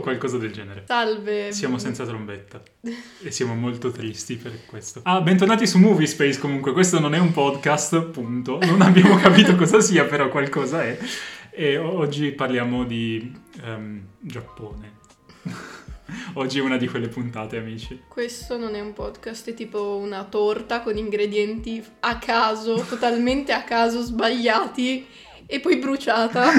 O qualcosa del genere. Salve. Siamo senza trombetta e siamo molto tristi per questo. Ah, bentornati su Movie Space comunque, questo non è un podcast, punto. Non abbiamo capito cosa sia, però qualcosa è. E oggi parliamo di um, Giappone. Oggi è una di quelle puntate, amici. Questo non è un podcast, è tipo una torta con ingredienti a caso, totalmente a caso, sbagliati e poi bruciata,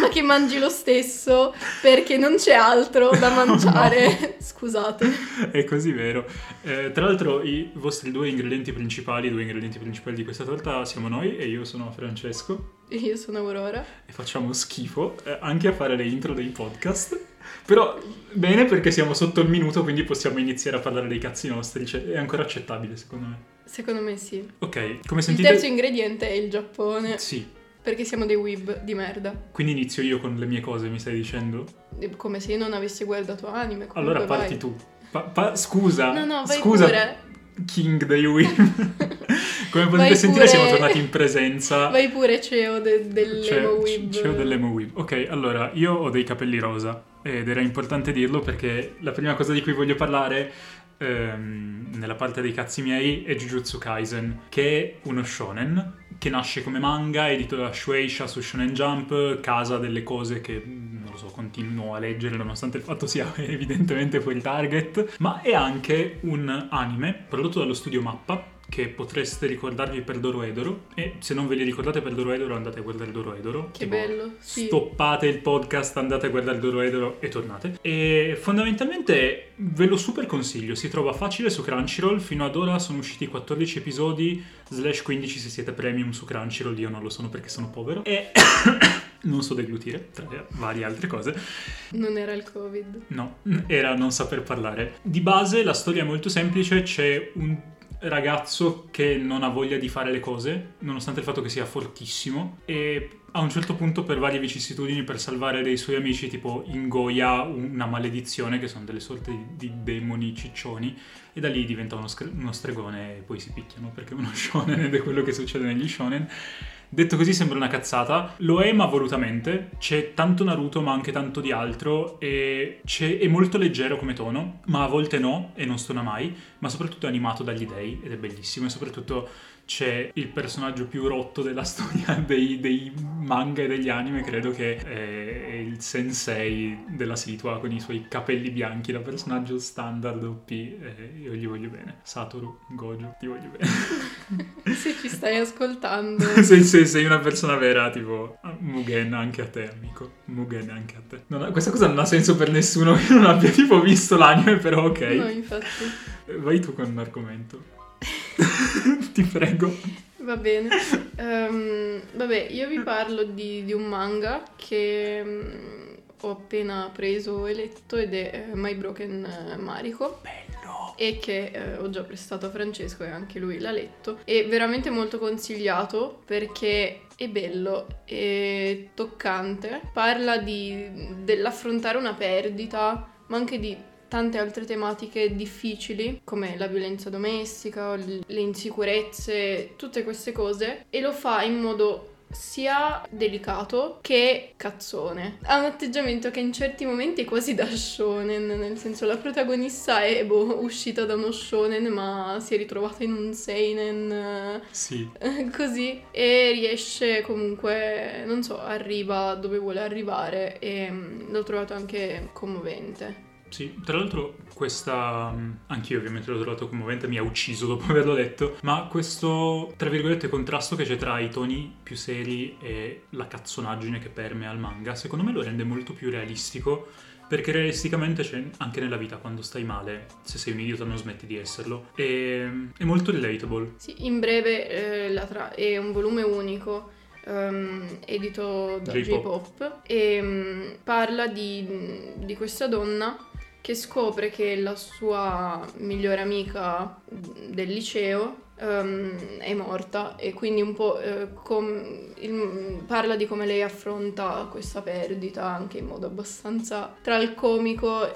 ma che mangi lo stesso perché non c'è altro da mangiare. Oh no. Scusate. È così vero. Eh, tra l'altro i vostri due ingredienti principali, i due ingredienti principali di questa torta siamo noi e io sono Francesco. E io sono Aurora. E facciamo schifo eh, anche a fare le intro dei podcast. Però bene perché siamo sotto il minuto, quindi possiamo iniziare a parlare dei cazzi nostri. Cioè, è ancora accettabile, secondo me. Secondo me sì. Ok, come sentite... Il terzo ingrediente è il Giappone. Sì, perché siamo dei weeb di merda. Quindi inizio io con le mie cose, mi stai dicendo? Come se io non avessi guardato anime. Allora parti vai. tu. Pa- pa- scusa. No, no, vai scusa. pure. King dei weeb. Come potete vai sentire pure... siamo tornati in presenza. Vai pure CEO de- dell'emo weeb. CEO dell'emo weeb. Ok, allora, io ho dei capelli rosa ed era importante dirlo perché la prima cosa di cui voglio parlare ehm, nella parte dei cazzi miei è Jujutsu Kaisen, che è uno shonen che nasce come manga, edito da Shueisha su Shonen Jump, casa delle cose che, lo so, continuo a leggere nonostante il fatto sia evidentemente fuori target, ma è anche un anime prodotto dallo studio Mappa, che potreste ricordarvi per Doroedoro e se non ve li ricordate per Doroedoro andate a guardare Doroedoro. Che tipo, bello, sì. Stoppate il podcast, andate a guardare Doroedoro e tornate. E fondamentalmente ve lo super consiglio, si trova facile su Crunchyroll, fino ad ora sono usciti 14 episodi, slash 15 se siete premium su Crunchyroll, io non lo sono perché sono povero. E... non so deglutire, tra le varie altre cose. Non era il Covid. No, era non saper parlare. Di base la storia è molto semplice, c'è un ragazzo che non ha voglia di fare le cose, nonostante il fatto che sia fortissimo, e a un certo punto per varie vicissitudini, per salvare dei suoi amici, tipo ingoia una maledizione, che sono delle sorte di, demoni ciccioni, e da lì diventa uno, scre- uno stregone e poi si picchiano, perché è uno shonen ed è quello che succede negli shonen. Detto così sembra una cazzata, lo è ma volutamente, c'è tanto Naruto ma anche tanto di altro e è molto leggero come tono, ma a volte no e non stona mai, ma soprattutto è animato dagli dei ed è bellissimo e soprattutto c'è il personaggio più rotto della storia dei, dei, manga e degli anime, credo che è il sensei della situa con i suoi capelli bianchi, da personaggio standard OP, e io gli voglio bene. Satoru, Gojo, ti voglio bene. Se ci stai ascoltando. se, se, sei una persona vera, tipo Mugen anche a te, amico. Mugen anche a te. Ha, questa cosa non ha senso per nessuno che non abbia tipo visto l'anime, però ok. No, infatti. Vai tu con un argomento. Ti prego. Va bene. Um, vabbè, io vi parlo di, di un manga che um, ho appena preso e letto ed è uh, My Broken uh, Mariko. Bello! E che uh, ho già prestato a Francesco e anche lui l'ha letto. È veramente molto consigliato perché è bello, è toccante. Parla di, dell'affrontare una perdita, ma anche di tante altre tematiche difficili come la violenza domestica, le insicurezze, tutte queste cose e lo fa in modo sia delicato che cazzone. Ha un atteggiamento che in certi momenti è quasi da shonen, nel senso la protagonista è boh, uscita da uno shonen ma si è ritrovata in un seinen. Sì. Così e riesce comunque, non so, arriva dove vuole arrivare e mm, l'ho trovato anche commovente. Sì, tra l'altro questa, mm, anch'io ovviamente l'ho trovato commovente, mi ha ucciso dopo averlo letto, ma questo, tra virgolette, contrasto che c'è tra i toni più seri e la cazzonaggine che permea il manga, secondo me lo rende molto più realistico, perché realisticamente c'è anche nella vita quando stai male, se sei un idiota non smetti di esserlo, e, è molto relatable. Sì, in breve eh, tra- è un volume unico. Um, edito da J-Pop, J-Pop e um, parla di, di questa donna che scopre che la sua migliore amica del liceo um, è morta e quindi un po' uh, com- il, parla di come lei affronta questa perdita anche in modo abbastanza tra il comico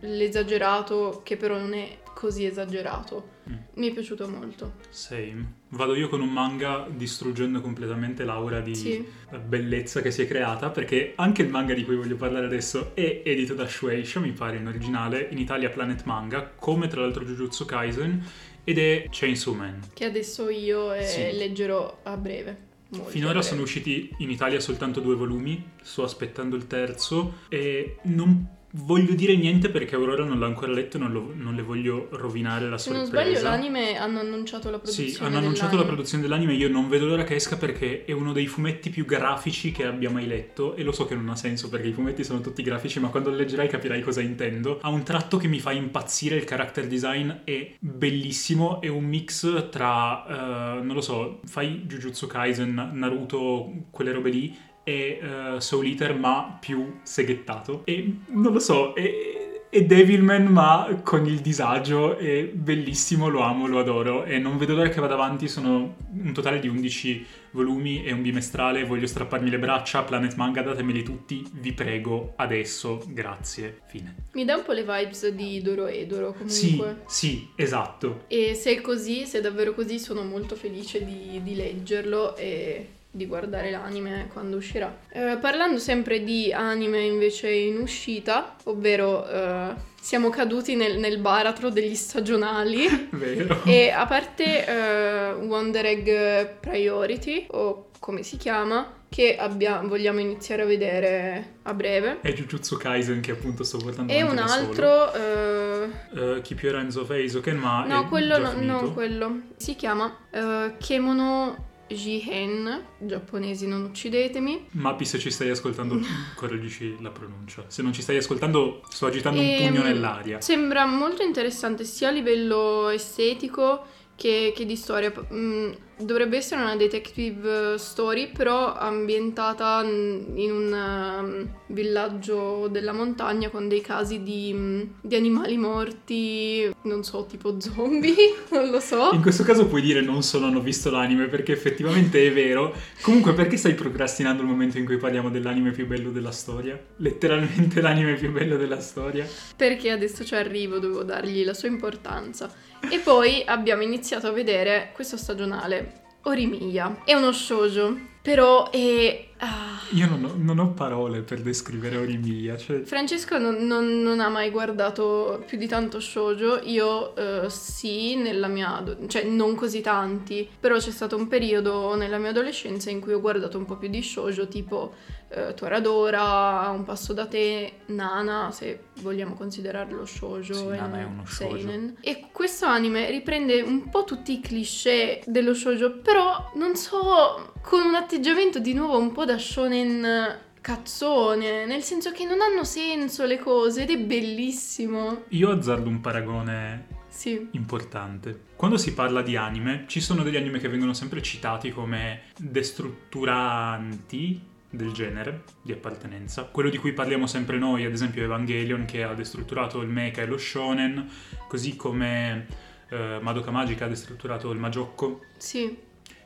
l'esagerato che però non è così esagerato. Mm. Mi è piaciuto molto. Same. Vado io con un manga distruggendo completamente l'aura di Sì. bellezza che si è creata, perché anche il manga di cui voglio parlare adesso è edito da Shueisha, mi pare in originale, in Italia Planet Manga, come tra l'altro Jujutsu Kaisen, ed è Chainsaw Man. Che adesso io eh, Sì. leggerò a breve. molto Finora breve. sono usciti in Italia soltanto due volumi, sto aspettando il terzo e non voglio dire niente perché Aurora non l'ha ancora letto e non, lo- non le voglio rovinare la Se non sorpresa. sbaglio l'anime hanno annunciato la produzione Sì, hanno annunciato la dell'anime. produzione dell'anime, io non vedo l'ora che esca perché è uno dei fumetti più grafici che abbia mai letto e lo so che non ha senso perché i fumetti sono tutti grafici, ma quando lo leggerai capirai cosa intendo. Ha un tratto che mi fa impazzire, il character design è bellissimo, è un mix tra, eh, non lo so, fai Jujutsu Kaisen, Naruto, quelle robe lì e eh, Soul Eater ma più seghettato e non lo so, è... È Devilman ma con il disagio, è bellissimo, lo amo, lo adoro e non vedo l'ora che vada avanti, sono un totale di 11 volumi e un bimestrale, voglio strapparmi le braccia, Planet Manga datemeli tutti, vi prego, adesso, grazie, fine. Mi dà un po' le vibes di Doro Edoro Sì, comunque. sì, esatto. E se è così, se è davvero così, sono molto felice di, di leggerlo e di guardare l'anime quando uscirà. Eh, parlando sempre di anime invece in uscita, ovvero eh, siamo caduti nel, nel baratro degli stagionali. Vero. E a parte eh, Wonder Egg Priority, o come si chiama, che abbia- vogliamo iniziare a vedere a breve. È Jujutsu Kaisen che appunto sto portando E un altro, eh, Eh, Keep Your Hands Off ma no, quello no, non quello. Si chiama eh, Kemono Jihen, giapponesi non uccidetemi. Mappi se ci stai ascoltando, correggici la pronuncia. Se non ci stai ascoltando, sto agitando un Ehm, pugno nell'aria. Sembra molto interessante sia a livello estetico che, che di storia. Dovrebbe essere una detective story, però ambientata in un um, villaggio della montagna con dei casi di, mm, di animali morti, non so, tipo zombie, non lo so. In questo caso puoi dire non solo hanno visto l'anime perché effettivamente è vero. Comunque perché stai procrastinando il momento in cui parliamo dell'anime più bello della storia? Letteralmente l'anime più bello della storia. Perché adesso ci arrivo, dovevo dargli la sua importanza. E poi abbiamo iniziato a vedere questo stagionale, Orimiya. È uno shoujo, però è... ah. Io non ho, non ho parole per descrivere Orimiya. Cioè, Francesco non, non- non ha mai guardato più di tanto shoujo, io eh, sì, nella mia... cioè non così tanti, però c'è stato un periodo nella mia adolescenza in cui ho guardato un po' più di shoujo, tipo eh, Toradora, Un passo da te, Nana, se vogliamo considerarlo shoujo. Sì, Nana è uno shoujo. seinen. E questo anime riprende un po' tutti i cliché dello shoujo, però non so, con un atteggiamento di nuovo un po' da shonen cazzone, nel senso che non hanno senso le cose ed è bellissimo. io azzardo un paragone Sì. importante. Quando si parla di anime, ci sono degli anime che vengono sempre citati come destrutturanti del genere di appartenenza. Quello di cui parliamo sempre noi, ad esempio Evangelion, che ha destrutturato il mecha e lo shonen, così come eh, Madoka Magica ha destrutturato il Majocco. Sì.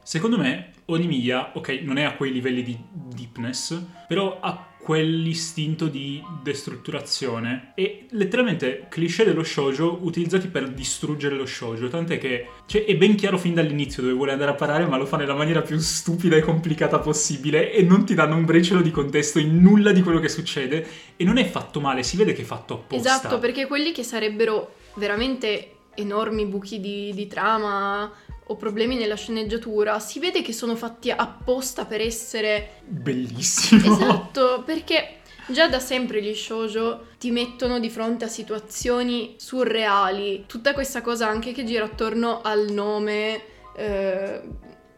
Secondo me, Onimiya, ok, non è a quei livelli di deepness, però ha quell'istinto di destrutturazione. E letteralmente cliché dello shoujo utilizzati per distruggere lo shoujo, tant'è che cioè, è ben chiaro fin dall'inizio dove vuole andare a parare, ma lo fa nella maniera più stupida e complicata possibile e non ti danno un briciolo di contesto in nulla di quello che succede. E non è fatto male, si vede che è fatto apposta. Esatto, perché quelli che sarebbero veramente enormi buchi di, di trama o problemi nella sceneggiatura, si vede che sono fatti apposta per essere Bellissimo. Esatto, perché già da sempre gli shoujo ti mettono di fronte a situazioni surreali. Tutta questa cosa anche che gira attorno al nome eh,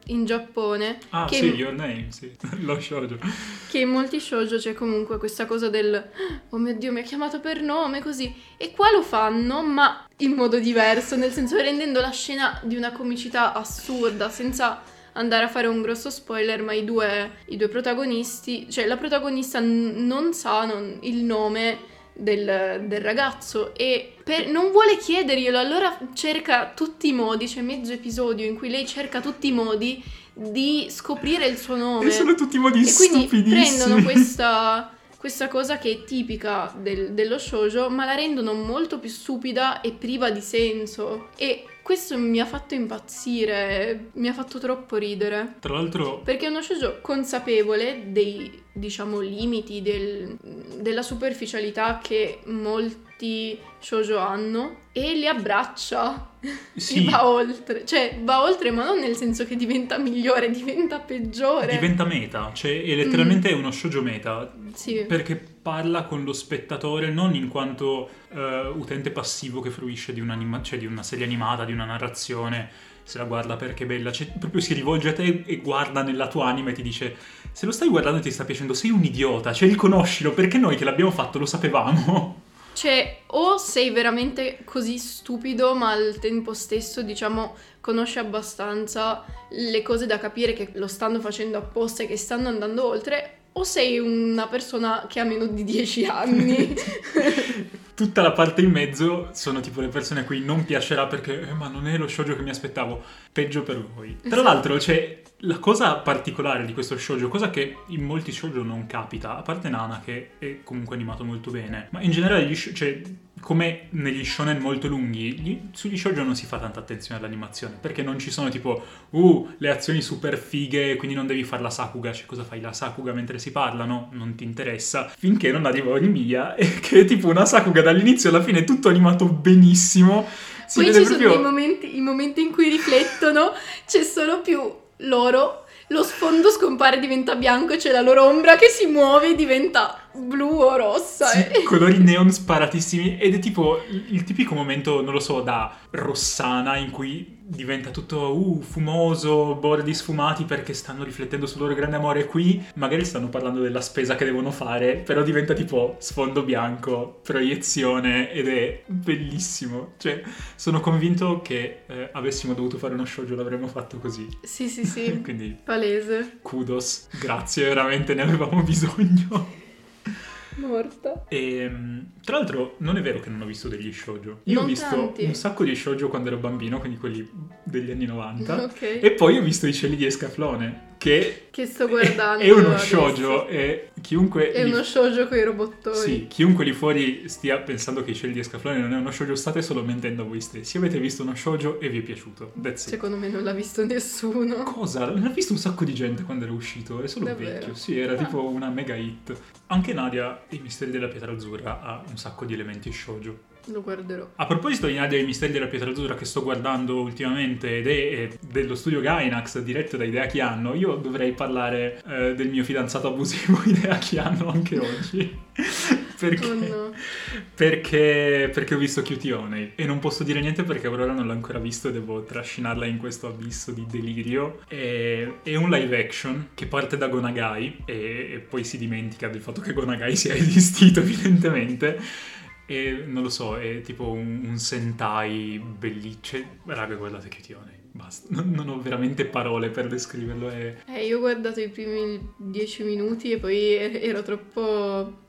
in Giappone. Ah che, sì, Your Name, sì, lo shoujo. che in molti shoujo c'è comunque questa cosa del oh mio dio mi ha chiamato per nome così. E qua lo fanno ma in modo diverso, nel senso rendendo la scena di una comicità assurda, senza andare a fare un grosso spoiler, ma i due, i due protagonisti, cioè la protagonista n- non sa non- il nome del, del ragazzo e per- non vuole chiederglielo, allora cerca tutti i modi, c'è mezzo episodio in cui lei cerca tutti i modi di scoprire il suo nome. E sono tutti modi E quindi stupidissimi. prendono questa, questa cosa che è tipica del- dello shoujo, ma la rendono molto più stupida e priva di senso. E questo mi ha fatto impazzire, mi ha fatto troppo ridere. Tra l'altro, Perché è uno shoujo consapevole dei, diciamo, limiti del- della superficialità che molti shoujo hanno e li abbraccia. sì, E va oltre. Cioè, va oltre, ma non nel senso che diventa migliore, diventa peggiore. diventa meta, cioè è letteralmente uno shoujo meta, Sì. perché parla con lo spettatore non in quanto eh, utente passivo che fruisce di, cioè di una serie animata, di una narrazione, se la guarda perché è bella, cioè, proprio si rivolge a te e guarda nella tua anima e ti dice se lo stai guardando e ti sta piacendo sei un idiota, cioè riconoscilo perché noi che l'abbiamo fatto lo sapevamo. Cioè, o sei veramente così stupido, ma al tempo stesso, diciamo, conosci abbastanza le cose da capire che lo stanno facendo apposta e che stanno andando oltre, o sei una persona che ha meno di 10 anni. Tutta la parte in mezzo sono tipo le persone a cui non piacerà perché "Eh, ma non è lo shoujo che mi aspettavo. Peggio per voi. Tra Esatto. l'altro c'è la cosa particolare di questo shoujo, cosa che in molti shoujo non capita, a parte Nana che è comunque animato molto bene, ma in generale gli sh- cioè, come negli shonen molto lunghi, gli- sugli shoujo non si fa tanta attenzione all'animazione, perché non ci sono tipo uh, le azioni super fighe, quindi non devi fare la sakuga, cioè cosa fai la sakuga mentre si parlano? Non ti interessa, finché non arriva Onimiya e che è tipo una sakuga dall'inizio alla fine tutto animato benissimo. Si Poi ci sono proprio... i momenti, i momenti in cui riflettono, c'è solo più loro, lo sfondo scompare, diventa bianco, c'è la loro ombra che si muove e diventa blu o rossa. Sì, eh. colori neon sparatissimi ed è tipo il, tipico momento, non lo so, da Rossana in cui diventa tutto uh, fumoso, bordi sfumati perché stanno riflettendo sul loro grande amore. Qui magari stanno parlando della spesa che devono fare, però diventa tipo sfondo bianco, proiezione ed è bellissimo. Cioè, sono convinto che eh, avessimo dovuto fare uno shoujo l'avremmo fatto così. Sì, sì, sì, Quindi palese. kudos, grazie, veramente ne avevamo bisogno. Morta. E mm, tra l'altro non è vero che non ho visto degli shoujo. Io ho Non visto tanti. un sacco di shoujo quando ero bambino, quindi quelli degli anni 90. Ok. E poi ho visto i cieli di Escaflone, che Che sto è, guardando è uno adesso. shoujo e chiunque... È uno shoujo con i robottoni. Sì, chiunque lì fuori stia pensando che i cieli di Escaflone non è uno shoujo, state solo mentendo a voi stessi. Avete visto uno shoujo e vi è piaciuto. That's it. Secondo me non l'ha visto nessuno. Cosa? L'ha visto un sacco di gente quando era uscito, è solo Davvero? vecchio. Sì, era Ah. tipo una mega hit. Anche Nadia, I misteri della pietra azzurra, ha un sacco di elementi shoujo. Lo guarderò. A proposito di Nadia e i misteri della pietra azzurra che sto guardando ultimamente ed è è dello studio Gainax diretto da Idea Chianno, io dovrei parlare eh, del mio fidanzato abusivo Idea Chianno anche oggi. perché, Oh no. perché, perché ho visto Cutie Honey e non posso dire niente perché Aurora non l'ha ancora visto e devo trascinarla in questo abisso di delirio. È, è un live action che parte da Gonagai e, e poi si dimentica del fatto che Gonagai sia esistito evidentemente. E non lo so, è tipo un, un Sentai bellissimo. Raga, guardate Cutie Honey. Basta, non, non ho veramente parole per descriverlo. È... Eh, io ho guardato i primi dieci minuti e poi er- ero troppo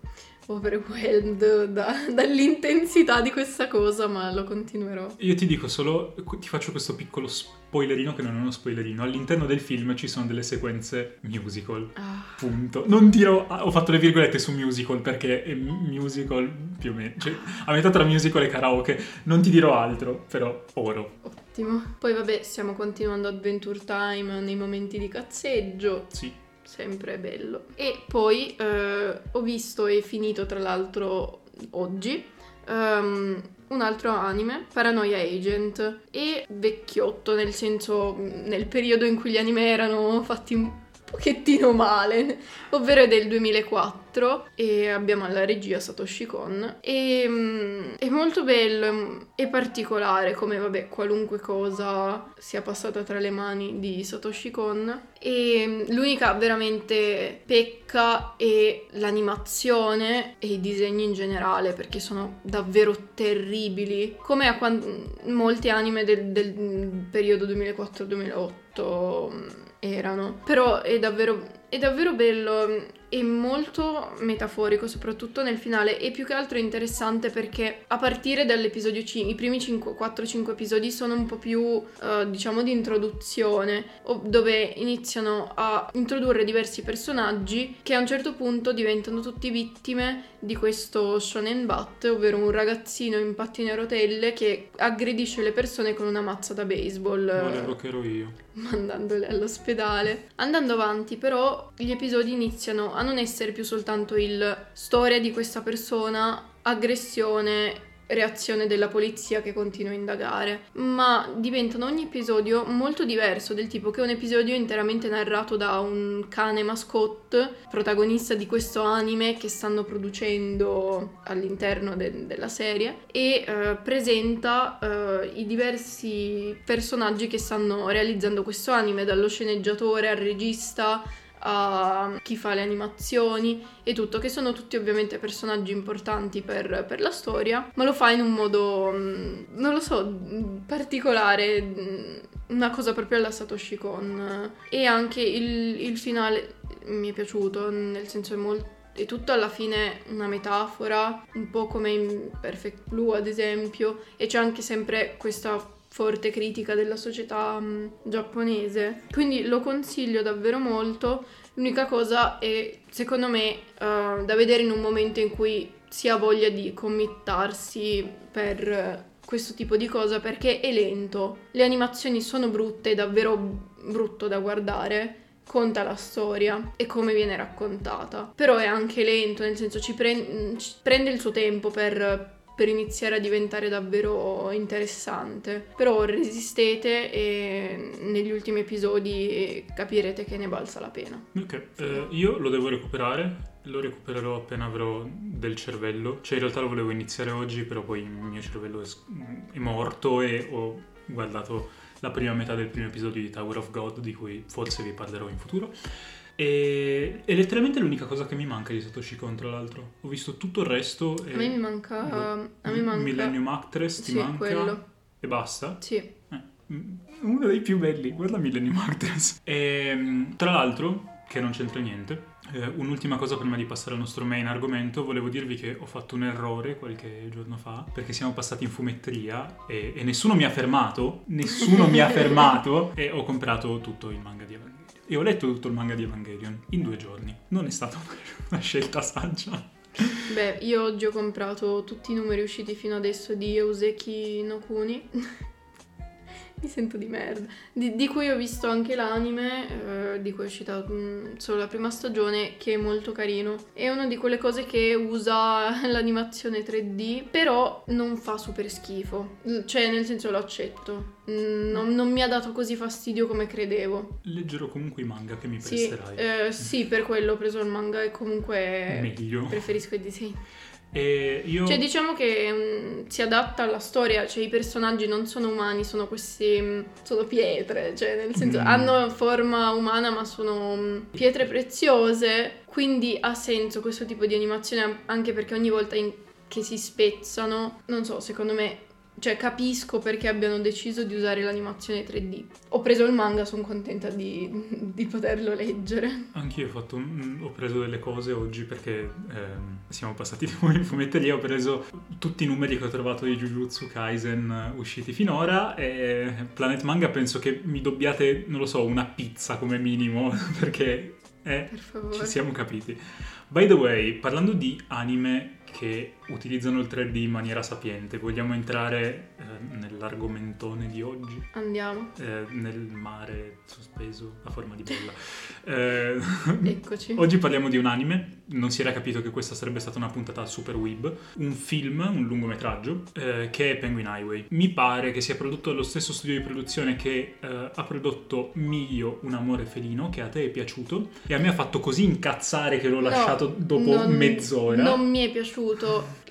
overwhelmed da- dall'intensità di questa cosa, ma lo continuerò. Io ti dico solo, ti faccio questo piccolo spoilerino che non è uno spoilerino. All'interno del film ci sono delle sequenze musical. Ah, Punto. Non dirò, ah, ho fatto le virgolette su musical perché è musical più o meno, cioè a metà tra musical e karaoke. Non ti dirò altro, però oro. ottimo. Poi vabbè, stiamo continuando Adventure Time nei momenti di cazzeggio. Sì. Sempre bello. E poi eh, ho visto e finito tra l'altro oggi ehm, un altro anime, Paranoia Agent, e vecchiotto nel senso nel periodo in cui gli anime erano fatti pochettino male, ovvero è del 2004 e abbiamo alla regia Satoshi Kon e mh, è molto bello è particolare come vabbè qualunque cosa sia passata tra le mani di Satoshi Kon e mh, l'unica veramente pecca è l'animazione e i disegni in generale perché sono davvero terribili come a quan- molti anime del, del periodo 2004-2008 mh, erano. Però è davvero, è davvero bello è molto metaforico, soprattutto nel finale, e più che altro interessante perché a partire dall'episodio 5, i primi 4-5 episodi sono un po' più, uh, diciamo, di introduzione, dove iniziano a introdurre diversi personaggi che a un certo punto diventano tutti vittime di questo shonen bat, ovvero un ragazzino in pattini a rotelle che aggredisce le persone con una mazza da baseball. Volevo che ero io. Mandandole all'ospedale. Andando avanti, però, gli episodi iniziano a non essere più soltanto il storia di questa persona, aggressione reazione della polizia che continua a indagare, ma diventano ogni episodio molto diverso, del tipo che è un episodio interamente narrato da un cane mascotte, protagonista di questo anime che stanno producendo all'interno de- della serie, e uh, presenta uh, i diversi personaggi che stanno realizzando questo anime, dallo sceneggiatore al regista a chi fa le animazioni e tutto, che sono tutti ovviamente personaggi importanti per, per la storia, ma lo fa in un modo, mm, non lo so, particolare, mm, una cosa proprio alla Satoshi Kon. E anche il, il finale mi è piaciuto, nel senso è molto è tutto alla fine una metafora, un po' come in Perfect Blue ad esempio, e c'è anche sempre questa forte critica della società um, giapponese. Quindi lo consiglio davvero molto. L'unica cosa è, secondo me, uh, da vedere in un momento in cui si ha voglia di committarsi per questo tipo di cosa perché è lento. Le animazioni sono brutte, è davvero brutto da guardare. Conta la storia e come viene raccontata. Però è anche lento, nel senso ci, pre- ci prende il suo tempo per per iniziare a diventare davvero interessante. Però resistete e negli ultimi episodi capirete che ne balza la pena. Ok, eh, io lo devo recuperare. Lo recupererò appena avrò del cervello. Cioè, in realtà lo volevo iniziare oggi, però poi il mio cervello è, è morto e ho guardato la prima metà del primo episodio di Tower of God, di cui forse vi parlerò in futuro. E è letteralmente l'unica cosa che mi manca di Satoshi Kon, tra l'altro. Ho visto tutto il resto. a me mi manca. a me manca. Millennium Actress ti sì, manca. Quello. E basta? Sì. Eh, uno dei più belli, guarda Millennium Actress. E, ehm, tra l'altro, che non c'entra niente, eh, un'ultima cosa prima di passare al nostro main argomento, volevo dirvi che ho fatto un errore qualche giorno fa, perché siamo passati in fumetteria e, e nessuno mi ha fermato, nessuno mi ha fermato e ho comprato tutto il manga di Evangelion e ho letto tutto il manga di Evangelion in due giorni. Non è stata una scelta saggia. Beh, io oggi ho comprato tutti i numeri usciti fino adesso di Euseki no Kuni mi sento di merda. Di, di, cui ho visto anche l'anime, eh, di cui è uscita mh, mm, solo la prima stagione, che è molto carino. È una di quelle cose che usa l'animazione 3D, però non fa super schifo. Cioè, nel senso lo accetto. Non, non mi ha dato così fastidio come credevo. Leggerò comunque i manga che mi sì, presterai. Eh, sì, per quello ho preso il manga e comunque Meglio. preferisco i disegni. Io... Cioè, diciamo che um, si adatta alla storia, cioè i personaggi non sono umani, sono questi. Um, sono pietre, cioè nel senso mm. hanno forma umana, ma sono um, pietre preziose. Quindi ha senso questo tipo di animazione, anche perché ogni volta in- che si spezzano, non so, secondo me cioè capisco perché abbiano deciso di usare l'animazione 3D. Ho preso il manga, sono contenta di, di poterlo leggere. Anch'io ho, fatto ho preso delle cose oggi perché ehm, siamo passati di nuovo in fumetteria, ho preso tutti i numeri che ho trovato di Jujutsu Kaisen usciti finora e Planet Manga penso che mi dobbiate, non lo so, una pizza come minimo perché eh, ci siamo capiti. By the way, parlando di anime che utilizzano il 3D in maniera sapiente. Vogliamo entrare eh, nell'argomentone di oggi? Andiamo. Eh, nel mare sospeso a forma di bolla. Eh, Eccoci. oggi parliamo di un anime. Non si era capito che questa sarebbe stata una puntata super web. Un film, un lungometraggio, eh, che è Penguin Highway. Mi pare che sia prodotto dallo stesso studio di produzione che eh, ha prodotto Mio, un amore felino, che a te è piaciuto. E a me ha fatto così incazzare che l'ho no, lasciato dopo non, mezz'ora. Non mi è piaciuto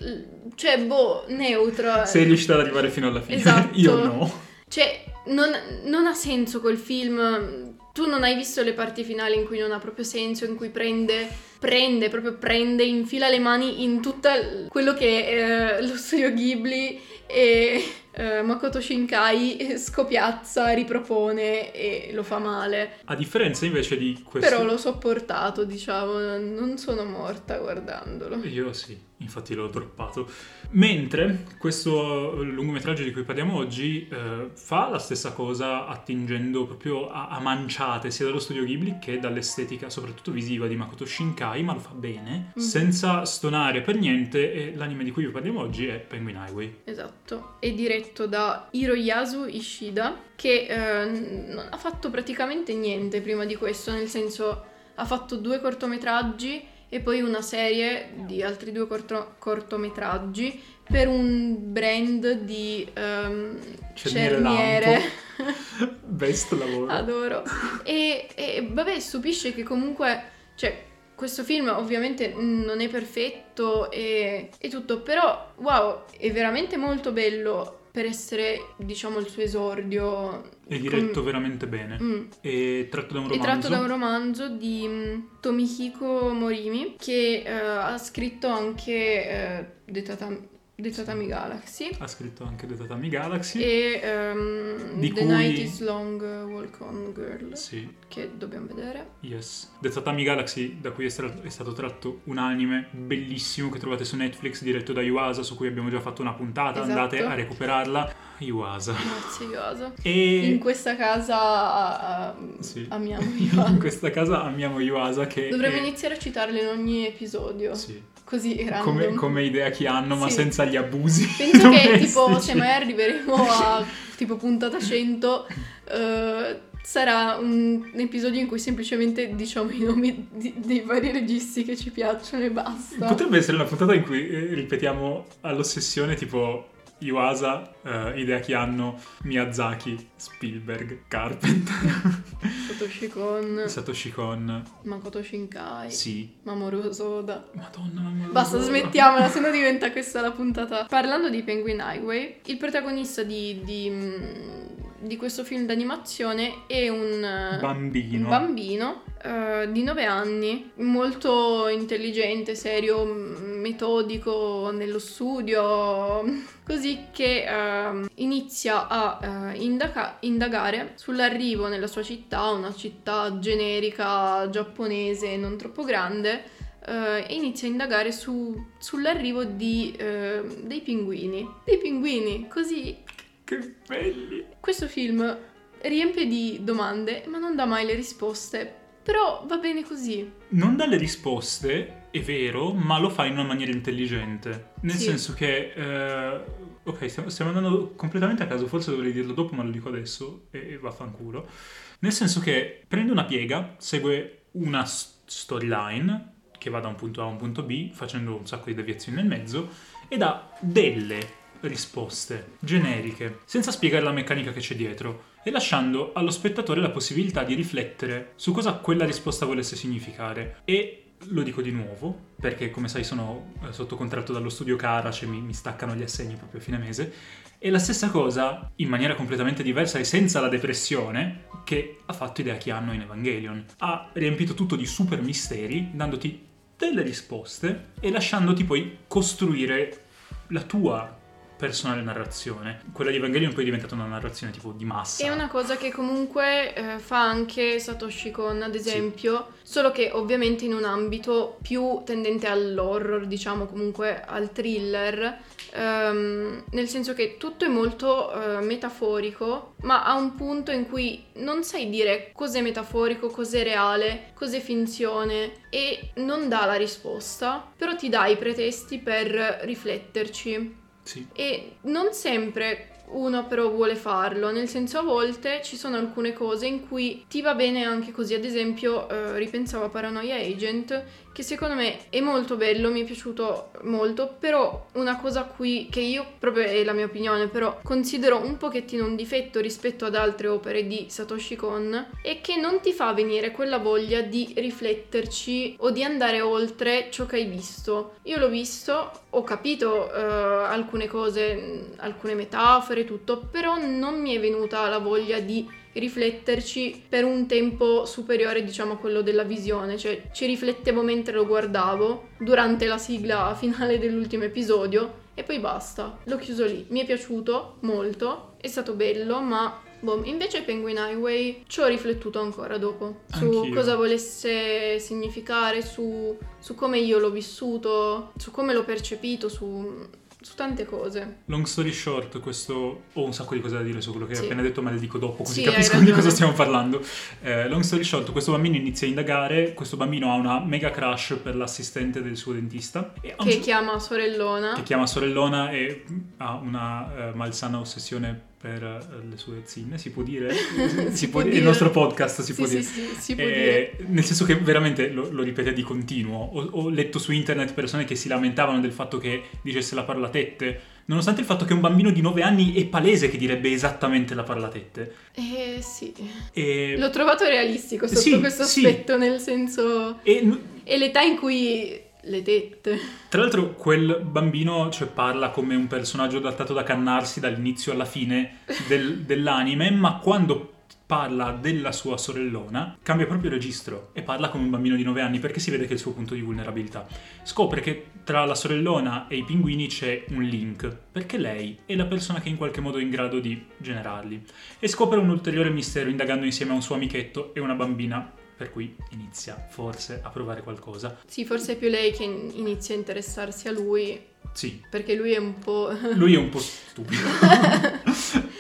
cioè, boh, neutro. Sei riuscita ad arrivare fino alla fine. Esatto. Io no. Cioè, non, non, ha senso quel film. Tu non hai visto le parti finali in cui non ha proprio senso, in cui prende, prende, proprio prende, infila le mani in tutto quello che è eh, lo studio Ghibli e eh, Makoto Shinkai scopiazza, ripropone e lo fa male. A differenza invece di questo... Però l'ho sopportato, diciamo, non sono morta guardandolo. Io sì, infatti l'ho droppato. Mentre questo lungometraggio di cui parliamo oggi eh, fa la stessa cosa attingendo proprio a, a, manciate sia dallo studio Ghibli che dall'estetica, soprattutto visiva, di Makoto Shinkai, ma lo fa bene, mm-hmm. senza stonare per niente e l'anime di cui vi parliamo oggi è Penguin Highway. Esatto, è diretto da Hiroyasu Ishida che eh, non ha fatto praticamente niente prima di questo, nel senso ha fatto due cortometraggi e poi una serie di altri due corto- cortometraggi per un brand di um, cerniere. Best lavoro. Adoro. E, e vabbè, stupisce che comunque, cioè, questo film ovviamente non è perfetto e, e tutto, però wow, è veramente molto bello per essere, diciamo, il suo esordio. È diretto com... veramente bene. Mm. È tratto da un romanzo. È tratto da un romanzo di mm, Tomihiko Morimi, che uh, ha scritto anche uh, The Tatami The Tatami Galaxy. Ha scritto anche The Tatami Galaxy. E um, The cui... Night is Long Walk On Girl. Sì. Che dobbiamo vedere. Yes. The Tatami Galaxy, da cui è, stato, è stato tratto un anime bellissimo che trovate su Netflix, diretto da Yuasa, su cui abbiamo già fatto una puntata. Esatto. Andate a recuperarla. Yuasa. Grazie Yuasa. E... In questa casa uh, sì. amiamo Yuasa. In questa casa amiamo Yuasa che... Dovremmo è... iniziare a citarle in ogni episodio. Sì così. Come, come idea che hanno, ma senza gli abusi. Penso che tipo se mai arriveremo a tipo puntata 100 uh, eh, sarà un episodio in cui semplicemente diciamo i nomi di, dei vari registi che ci piacciono e basta. Potrebbe essere una puntata in cui eh, ripetiamo all'ossessione tipo Iwasa, uh, Hideaki Anno, Miyazaki, Spielberg, Carpenter. Satoshi Kon. Satoshi Kon. Makoto Shinkai. Sì. Mamoru Soda. Madonna, Mamoru Basta, smettiamola, se no diventa questa la puntata. Parlando di Penguin Highway, il protagonista di, di di questo film d'animazione è un bambino, un bambino uh, di 9 anni, molto intelligente, serio, metodico nello studio, così che uh, inizia a uh, indaga- indagare sull'arrivo nella sua città, una città generica giapponese non troppo grande, Uh, e inizia a indagare su, sull'arrivo di, uh, dei pinguini. Dei pinguini, così che belli! Questo film riempie di domande, ma non dà mai le risposte. Però va bene così. Non dà le risposte, è vero, ma lo fa in una maniera intelligente. Nel sì. senso che... Eh, ok, stiamo, stiamo, andando completamente a caso, forse dovrei dirlo dopo, ma lo dico adesso e, e vaffanculo. Nel senso che prende una piega, segue una storyline che va da un punto A a un punto B, facendo un sacco di deviazioni nel mezzo, e dà delle risposte generiche, senza spiegare la meccanica che c'è dietro e lasciando allo spettatore la possibilità di riflettere su cosa quella risposta volesse significare. E lo dico di nuovo, perché come sai sono eh, sotto contratto dallo studio Karac e mi, mi staccano gli assegni proprio a fine mese. E la stessa cosa, in maniera completamente diversa e senza la depressione, che ha fatto idea che hanno in Evangelion. Ha riempito tutto di super misteri, dandoti delle risposte e lasciandoti poi costruire la tua personale narrazione. Quella di Evangelion poi è diventata una narrazione tipo di massa. È una cosa che comunque eh, fa anche Satoshi Kon, ad esempio, sì. solo che ovviamente in un ambito più tendente all'horror, diciamo comunque al thriller, ehm, nel senso che tutto è molto eh, metaforico, ma a un punto in cui non sai dire cos'è metaforico, cos'è reale, cos'è finzione e non dà la risposta, però ti dà i pretesti per rifletterci. Sì. E non sempre uno però vuole farlo, nel senso a volte ci sono alcune cose in cui ti va bene anche così, ad esempio eh, ripensavo a Paranoia Agent che secondo me è molto bello, mi è piaciuto molto, però una cosa qui che io, proprio è la mia opinione, però considero un pochettino un difetto rispetto ad altre opere di Satoshi Kon è che non ti fa venire quella voglia di rifletterci o di andare oltre ciò che hai visto. Io l'ho visto, ho capito uh, alcune cose, alcune metafore, tutto, però non mi è venuta la voglia di rifletterci per un tempo superiore, diciamo, a quello della visione. Cioè, ci riflettevo mentre lo guardavo durante la sigla finale dell'ultimo episodio e poi basta. L'ho chiuso lì. Mi è piaciuto molto, è stato bello, ma Boh, invece Penguin Highway ci ho riflettuto ancora dopo su Anch'io. cosa volesse significare, su, su come io l'ho vissuto, su come l'ho percepito, su, su tante cose. Long story short, questo ho un sacco di cose da dire su quello che hai Sì. appena detto, ma le dico dopo, così Sì, hai capiscono di cosa stiamo parlando. Eh, long story short, questo bambino inizia a indagare, questo bambino ha una mega crush per l'assistente del suo dentista un Che cer- chiama sorellona. che chiama sorellona e ha una eh, malsana ossessione per eh, le sue zinne, si può dire? Si può può dire. Il nostro podcast si sì, può sì, dire. sì, si può Eh, dire. Nel senso che veramente lo, lo ripete di continuo. Ho, ho letto su internet persone che si lamentavano del fatto che dicesse la parola tette, nonostante il fatto che un bambino di 9 anni è palese che direbbe esattamente la parola tette. Eh sì, E, l'ho trovato realistico sotto questo aspetto, nel senso... e È l'età in cui le tette... tra l'altro quel bambino cioè, parla come un personaggio adattato da cannarsi dall'inizio alla fine del- dell'anime, ma quando parla della sua sorellona cambia proprio registro e parla come un bambino di 9 anni perché si vede che è il suo punto di vulnerabilità. Scopre che tra la sorellona e i pinguini c'è un link perché lei è la persona che in qualche modo è in grado di generarli. E scopre un ulteriore mistero indagando insieme a un suo amichetto e una bambina per cui inizia forse a provare qualcosa. Sì, forse è più lei che in- inizia a interessarsi a lui, Sì, perché lui è un po'... Lui è un po' stupido.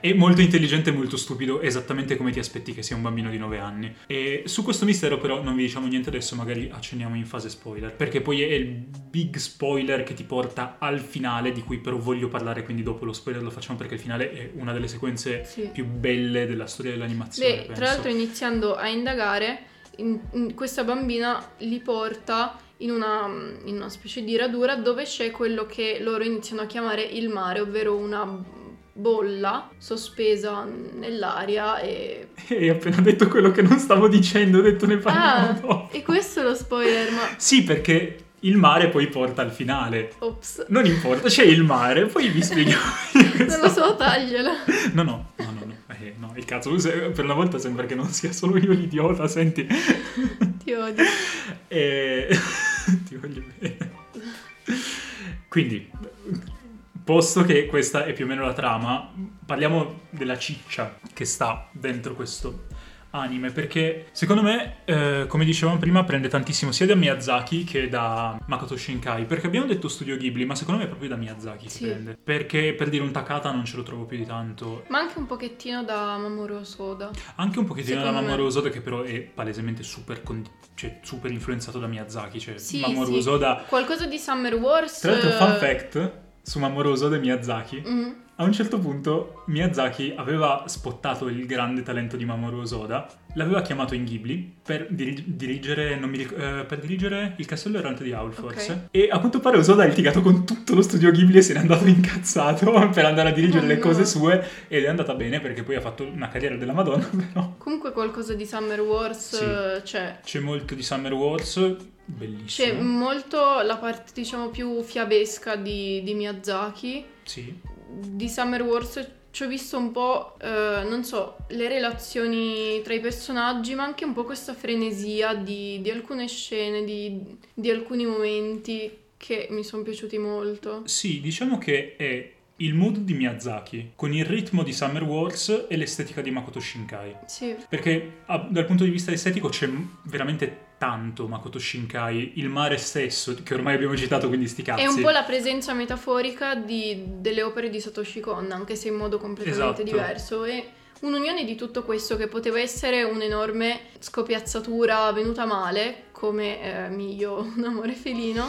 È molto intelligente e molto stupido, esattamente come ti aspetti che sia un bambino di 9 anni. E su questo mistero però non vi diciamo niente adesso, magari accenniamo in fase spoiler, perché poi è il big spoiler che ti porta al finale, di cui però voglio parlare, quindi dopo lo spoiler lo facciamo perché il finale è una delle sequenze Sì. più belle della storia dell'animazione. Beh, penso. tra l'altro iniziando a indagare, in- in- questa bambina li porta in una, in una specie di radura dove c'è quello che loro iniziano a chiamare il mare, ovvero una bolla sospesa nell'aria e... Hai appena detto quello che non stavo dicendo, ho detto ne Ah, parliamo dopo. e questo è lo spoiler, ma... Sì, perché il mare poi porta al finale. Ops, Non importa, c'è il mare, poi vi spieghiamo. non lo so, tagliala. No, no, no, no, no. Eh, no, il cazzo, per una volta sembra che non sia solo io l'idiota, senti. Ti odio. E... Ti voglio bene. Quindi, posto che questa è più o meno la trama, parliamo della ciccia che sta dentro questo anime, perché secondo me, eh, come dicevamo prima, prende tantissimo sia da Miyazaki che da Makoto Shinkai, perché abbiamo detto Studio Ghibli, ma secondo me è proprio da Miyazaki Sì. prende. Perché per dire un Takata non ce lo trovo più di tanto. Ma anche un pochettino da Mamoru Soda. Anche un pochettino da Secondo me. Mamoru Osoda che però è palesemente super, condi- cioè, super influenzato da Miyazaki, cioè Sì, Mamoru sì. Osoda... Qualcosa di Summer Wars. Tra l'altro, fun eh, fact su Mamoru Osoda e Miyazaki, mm, a un certo punto Miyazaki aveva spottato il grande talento di Mamoru Osoda, l'aveva chiamato in Ghibli per diri- dirigere, non mi ric- eh, per dirigere il castello errante di Howl, forse. E a quanto pare Osoda ha litigato con tutto lo studio Ghibli e se n'è andato incazzato per andare a dirigere Oh, le no. cose sue ed è andata bene perché poi ha fatto una carriera della Madonna, però. Comunque qualcosa di Summer Wars Sì. c'è. C'è molto di Summer Wars, bellissimo. C'è molto la parte, diciamo, più fiabesca di, di Miyazaki. Sì. Di Summer Wars ci ho visto un po', eh, non so, le relazioni tra i personaggi, ma anche un po' questa frenesia di, di alcune scene, di, di alcuni momenti che mi sono piaciuti molto. Sì, diciamo che è il mood di Miyazaki con il ritmo di Summer Wars e l'estetica di Makoto Shinkai. Sì, Perché ah, dal punto di vista estetico c'è veramente tanto Makoto Shinkai, il mare stesso, che ormai abbiamo citato, quindi sti cazzi. è un po' la presenza metaforica di- delle opere di Satoshi Kon, anche se in modo completamente Esatto. diverso. E un'unione di tutto questo che poteva essere un'enorme scopiazzatura venuta male, come eh, Miglio, un amore felino,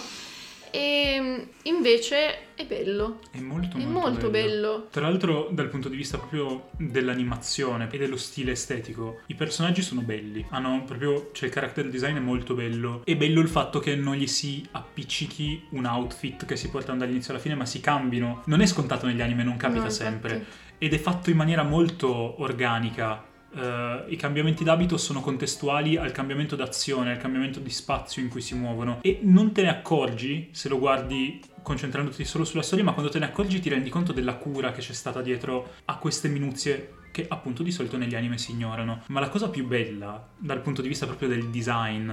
e invece è bello, È molto, è molto bello. Tra l'altro, dal punto di vista proprio dell'animazione e dello stile estetico, i personaggi sono belli. Hanno proprio. cioè, il character design è molto bello. È bello il fatto che non gli si appiccichi un outfit che si portano dall'inizio alla fine, ma si cambino. Non è scontato negli anime, non capita No, sempre. Ed è fatto in maniera molto organica. Eh, I cambiamenti d'abito sono contestuali al cambiamento d'azione, al cambiamento di spazio in cui si muovono e non te ne accorgi se lo guardi concentrandoti solo sulla storia, ma quando te ne accorgi ti rendi conto della cura che c'è stata dietro a queste minuzie che appunto di solito negli anime si ignorano. Ma la cosa più bella, dal punto di vista proprio del design,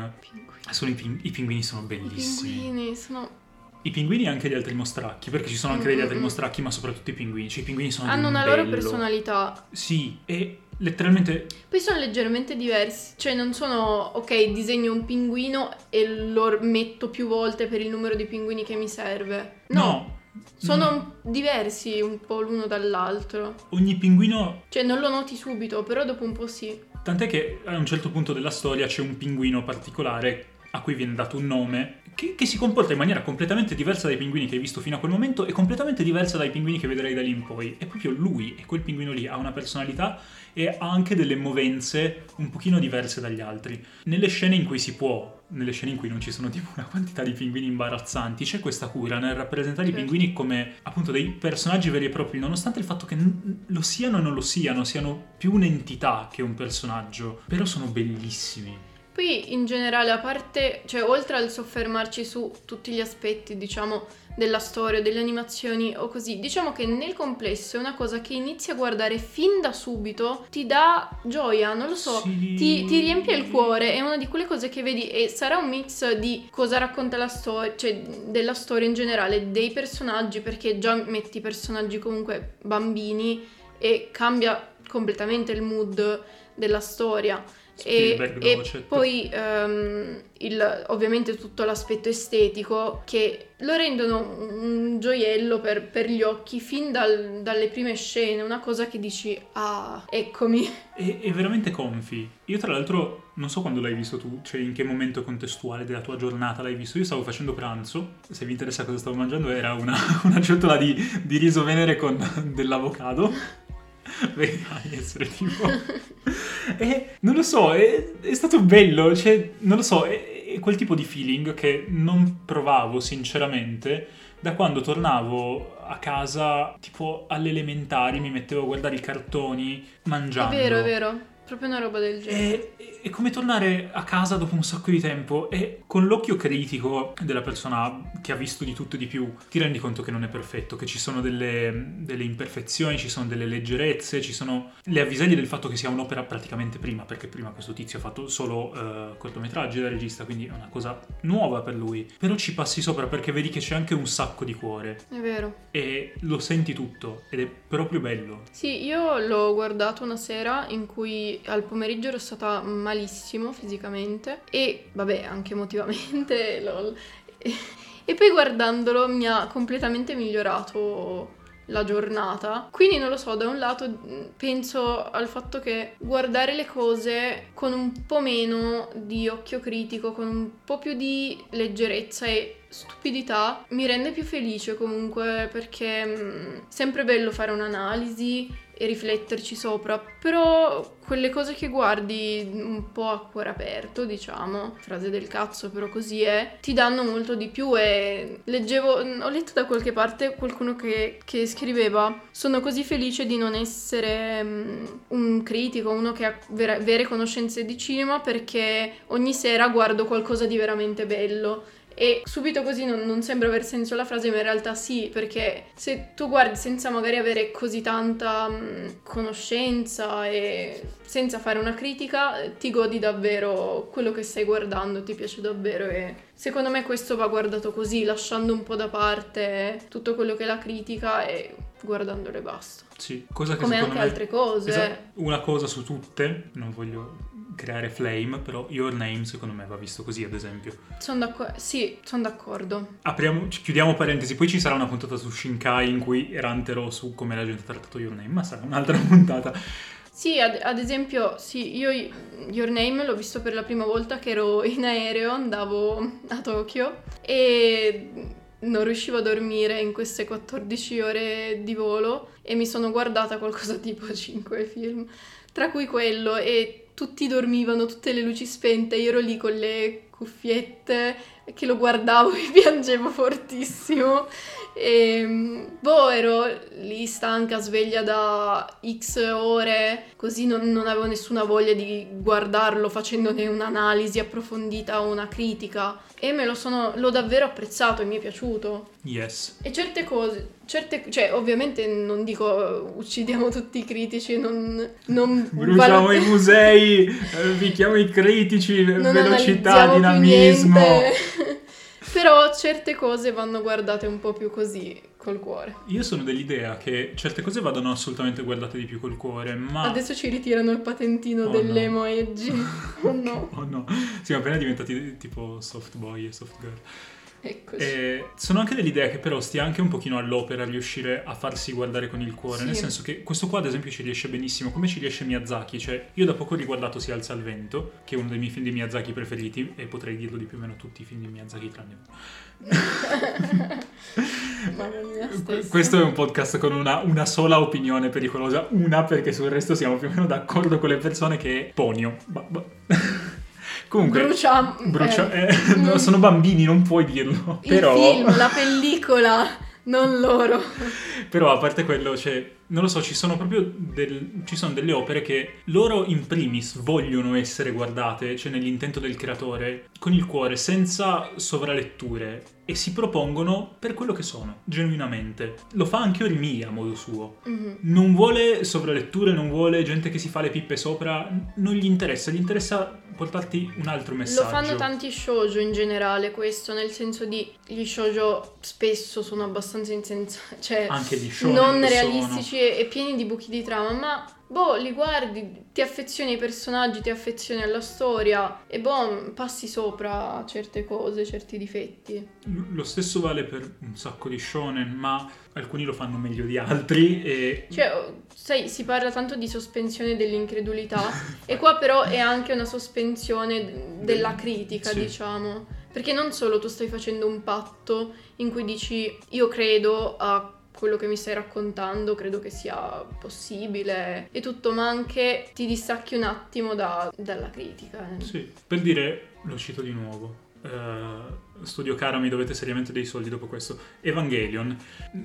sono i, ping- i pinguini sono I bellissimi. pinguini sono... I pinguini e anche gli altri mostracchi, perché ci sono anche degli altri mostracchi, ma soprattutto i pinguini. Cioè i pinguini sono Hanno un una loro bello. personalità. Sì, e letteralmente Poi sono leggermente diversi, cioè non sono ok, disegno un pinguino e lo metto più volte per il numero di pinguini che mi serve. No, no. sono Mm. diversi un po' l'uno dall'altro. Ogni pinguino Cioè non lo noti subito, però dopo un po' sì. Tant'è che a un certo punto della storia c'è un pinguino particolare a cui viene dato un nome che, che si comporta in maniera completamente diversa dai pinguini che hai visto fino a quel momento e completamente diversa dai pinguini che vedrai da lì in poi. È proprio lui e quel pinguino lì ha una personalità e ha anche delle movenze un pochino diverse dagli altri. Nelle scene in cui si può, nelle scene in cui non ci sono tipo una quantità di pinguini imbarazzanti, c'è questa cura nel rappresentare i Certo. pinguini come appunto dei personaggi veri e propri, nonostante il fatto che lo siano o non lo siano, siano più un'entità che un personaggio, però sono bellissimi. Poi in generale, a parte, cioè oltre al soffermarci su tutti gli aspetti, diciamo, della storia, delle animazioni o così, diciamo che nel complesso è una cosa che inizi a guardare fin da subito, ti dà gioia, non lo so, Sì. ti, ti riempie il cuore, è una di quelle cose che vedi e sarà un mix di cosa racconta la storia, cioè della storia in generale, dei personaggi, perché già metti personaggi comunque bambini e cambia completamente il mood della storia. E, e poi ehm, il- ovviamente tutto l'aspetto estetico che lo rendono un gioiello per, per gli occhi fin dal- dalle prime scene, una cosa che dici ah eccomi. È, è veramente comfy. Io tra l'altro non so quando l'hai visto tu, cioè in che momento contestuale della tua giornata l'hai visto. Io stavo facendo pranzo, se vi interessa cosa stavo mangiando era una, una ciotola di, di riso venere con dell'avocado. Vedrai essere tipo... E non lo so, è, è stato bello, cioè non lo so, è, è quel tipo di feeling che non provavo sinceramente da quando tornavo a casa tipo alle elementari, mi mettevo a guardare i cartoni È mangiando. vero, è vero, proprio una roba del genere. È, è come tornare a casa dopo un sacco di tempo e con l'occhio critico della persona che ha visto di tutto e di più ti rendi conto che non è perfetto, che ci sono delle, delle imperfezioni, ci sono delle leggerezze, ci sono le avvisaglie del fatto che sia un'opera praticamente prima, perché prima questo tizio ha fatto solo eh, cortometraggi da regista, quindi è una cosa nuova per lui. Però ci passi sopra perché vedi che c'è anche un sacco di cuore È vero. e lo senti tutto ed è proprio bello. Sì, io l'ho guardato una sera in cui al pomeriggio ero stata malissimo fisicamente e vabbè anche emotivamente, lol. E, poi guardandolo mi ha completamente migliorato la giornata. Quindi non lo so, da un lato penso al fatto che guardare le cose con un po' meno di occhio critico, con un po' più di leggerezza e stupidità mi rende più felice comunque perché mh, sempre bello fare un'analisi e rifletterci sopra, però quelle cose che guardi un po' a cuore aperto, diciamo, frase del cazzo, però così è, ti danno molto di più e leggevo, ho letto da qualche parte qualcuno che, che scriveva, sono così felice di non essere mm, un critico, uno che ha vera- vere conoscenze di cinema perché ogni sera guardo qualcosa di veramente bello. E subito così non, non sembra aver senso la frase, ma in realtà sì, perché se tu guardi senza magari avere così tanta mh, conoscenza e senza fare una critica, ti godi davvero quello che stai guardando, ti piace davvero e secondo me questo va guardato così, lasciando un po' da parte tutto quello che è la critica e guardandolo e basta. Sì, cosa che Come anche me... altre cose. Esatto. Una cosa su tutte, non voglio creare flame, però Your Name secondo me va visto così ad esempio. Sono d'accordo. Sì, sono d'accordo. Apriamo, chiudiamo parentesi, poi ci sarà una puntata su Shinkai in cui eranterò su come la gente ha trattato Your Name, ma sarà un'altra puntata. Sì, ad, ad esempio, sì, io Your Name l'ho visto per la prima volta che ero in aereo, andavo a Tokyo e non riuscivo a dormire in queste 14 ore di volo e mi sono guardata qualcosa tipo 5 film, tra cui quello e tutti dormivano, tutte le luci spente, io ero lì con le cuffiette che lo guardavo e piangevo fortissimo E boh, ero lì stanca, sveglia da X ore, così non, non avevo nessuna voglia di guardarlo facendone un'analisi approfondita o una critica. E me lo sono, l'ho davvero apprezzato e mi è piaciuto. Yes. E certe cose, certe, cioè ovviamente non dico uccidiamo tutti i critici, non... non Bruciamo valut- i musei, eh, picchiamo i critici, non velocità, dinamismo. Però certe cose vanno guardate un po' più così, col cuore. Io sono dell'idea che certe cose vadano assolutamente guardate di più col cuore, ma... Adesso ci ritirano il patentino Oh, dell'emo edgy. Oh no, Oh no, siamo appena diventati tipo soft boy e soft girl. E sono anche dell'idea che però stia anche un pochino all'opera riuscire a farsi guardare con il cuore, Sì. nel senso che questo qua ad esempio ci riesce benissimo, come ci riesce Miyazaki, cioè io da poco ho riguardato Si alza il vento, che è uno dei miei film di Miyazaki preferiti e potrei dirlo di più o meno tutti i film di Miyazaki tranne stessa. Questo è un podcast con una, una sola opinione pericolosa, una perché sul resto siamo più o meno d'accordo con le persone che ponio. Ba- ba- Comunque, Brucia... brucia- eh, eh, no, sono bambini, non puoi dirlo. Il Però, film, la pellicola, non loro. però a parte quello, cioè, non lo so, ci sono proprio del- ci sono delle opere che loro in primis vogliono essere guardate, cioè nell'intento del creatore, con il cuore, senza sovraletture, e si propongono per quello che sono, genuinamente. Lo fa anche Orimia a modo suo. Mhm. Non vuole sovraletture, non vuole gente che si fa le pippe sopra, non gli interessa, gli interessa portarti un altro Lo messaggio. fanno tanti shoujo in generale questo, nel senso di gli shoujo spesso sono abbastanza insensati, cioè Anche gli shonen non lo realistici e, e pieni di buchi di trama, ma boh, li guardi, ti affezioni ai personaggi, ti affezioni alla storia e boh, passi sopra certe cose, certi difetti. Lo stesso vale per un sacco di shonen, ma alcuni lo fanno meglio di altri e... Cioè, oh, sai, si parla tanto di sospensione dell'incredulità e qua però è anche una sospensione della critica, Sì. diciamo. Perché non solo tu stai facendo un patto in cui dici io credo a quello che mi stai raccontando, credo che sia possibile e tutto, ma anche ti distacchi un attimo da- dalla critica. eh. Sì, per dire, lo cito di nuovo. eh, studio caro, mi dovete seriamente dei soldi dopo questo. Evangelion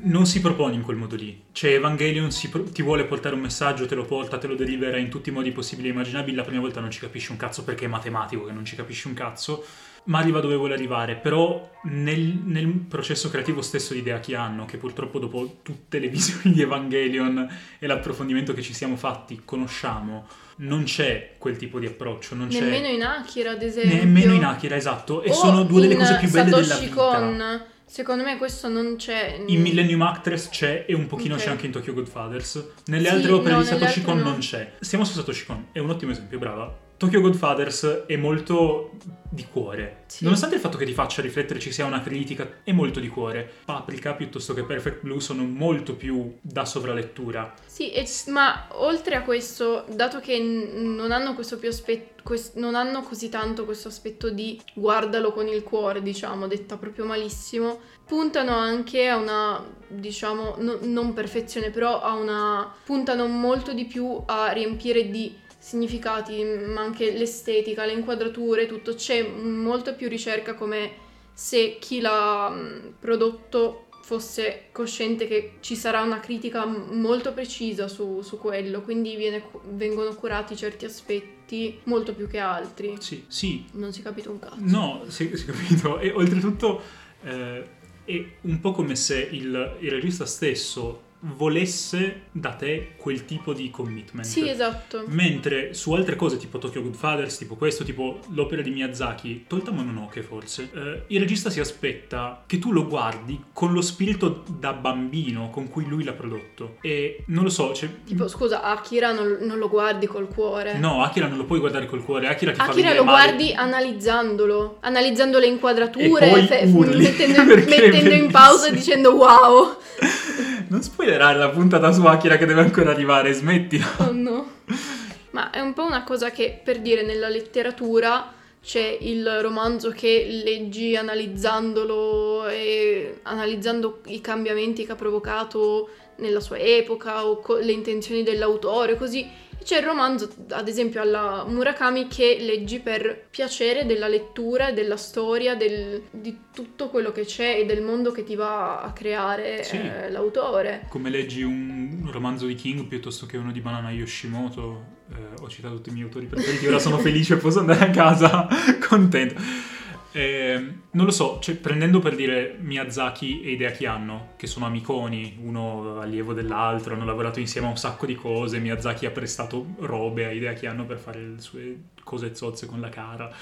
non si propone in quel modo lì. Cioè, Evangelion pro- ti vuole portare un messaggio, te lo porta, te lo delibera in tutti i modi possibili e immaginabili. La prima volta non ci capisci un cazzo perché è matematico, che non ci capisci un cazzo. Ma arriva dove vuole arrivare. Però nel, nel processo creativo stesso di idea che hanno, che purtroppo dopo tutte le visioni di Evangelion e l'approfondimento che ci siamo fatti conosciamo, non c'è quel tipo di approccio. Non c'è Nemmeno in Akira, ad esempio. Nemmeno in Akira, esatto. E O sono due delle cose più belle della Satoshi vita. Kon. Secondo me questo non c'è. In Millennium Actress c'è e un pochino Ok. c'è anche in Tokyo Godfathers. Nelle Sì, altre opere no, di Satoshi Kon no. non c'è. Stiamo su Satoshi Kon, è un ottimo esempio, brava. Tokyo Godfathers è molto di cuore. Sì. Nonostante il fatto che ti faccia riflettere ci sia una critica, è molto di cuore. Paprika piuttosto che Perfect Blue sono molto più da sovralettura. Sì, e- ma oltre a questo, dato che non hanno questo più aspetto, quest- non hanno così tanto questo aspetto di guardalo con il cuore, diciamo, detta proprio malissimo, puntano anche a una, diciamo, no- non perfezione, però a una, puntano molto di più a riempire di significati, ma anche l'estetica, le inquadrature, tutto, c'è molto più ricerca come se chi l'ha mh, prodotto fosse cosciente che ci sarà una critica molto precisa su, su quello, quindi viene vengono curati certi aspetti molto più che altri. Sì, sì, Non si è capito un cazzo. No, si, si è capito. E oltretutto eh, è un po' come se il, il regista stesso volesse da te quel tipo di commitment. Sì, esatto. Mentre su altre cose tipo Tokyo Godfathers, tipo questo, tipo l'opera di Miyazaki, tolta Mononoke forse, eh, il regista si aspetta che tu lo guardi con lo spirito da bambino con cui lui l'ha prodotto. E non lo so, cioè... Tipo, scusa, Akira non, non lo guardi col cuore. No, Akira non lo puoi guardare col cuore, Akira ti fa Akira lo male. guardi analizzandolo, analizzando le inquadrature, fe- mettendo, mettendo in pausa e dicendo wow. Non spoilerare la puntata su Akira che deve ancora arrivare, smettila. Oh no. Ma è un po' una cosa che per dire nella letteratura c'è il romanzo che leggi analizzandolo e analizzando i cambiamenti che ha provocato nella sua epoca o co- le intenzioni dell'autore, così. C'è il romanzo, ad esempio, alla Murakami che leggi per piacere della lettura, della storia, del, di tutto quello che c'è e del mondo che ti va a creare Sì. eh, l'autore. Come leggi un romanzo di King piuttosto che uno di Banana Yoshimoto, eh, ho citato tutti i miei autori preferiti, ora sono felice e posso andare a casa contento. Eh, non lo so, cioè, prendendo per dire Miyazaki e Hideaki Anno, che sono amiconi, uno allievo dell'altro, hanno lavorato insieme a un sacco di cose, Miyazaki ha prestato robe a Hideaki Anno per fare le sue cose zozze con la cara.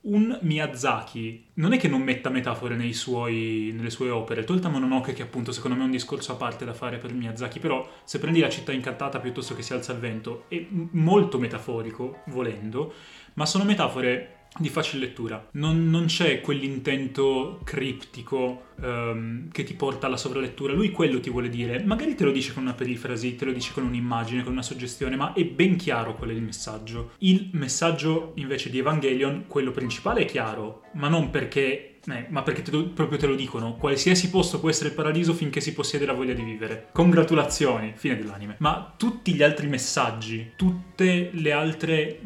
Un Miyazaki non è che non metta metafore suoi- nelle sue opere. Tolta Mononoke, che appunto secondo me è un discorso a parte da fare per Miyazaki, però se prendi la città incantata piuttosto che si alza il vento, è molto metaforico, volendo, ma sono metafore di facile lettura. Non, non c'è quell'intento criptico ehm, che ti porta alla sovralettura. Lui quello ti vuole dire. Magari te lo dice con una perifrasi, te lo dice con un'immagine, con una suggestione, ma è ben chiaro qual è il messaggio. Il messaggio invece di Evangelion, quello principale, è chiaro, ma non perché. Eh, ma perché te lo- proprio te lo dicono, qualsiasi posto può essere il paradiso finché si possiede la voglia di vivere. Congratulazioni, fine dell'anime. Ma tutti gli altri messaggi, tutte le altre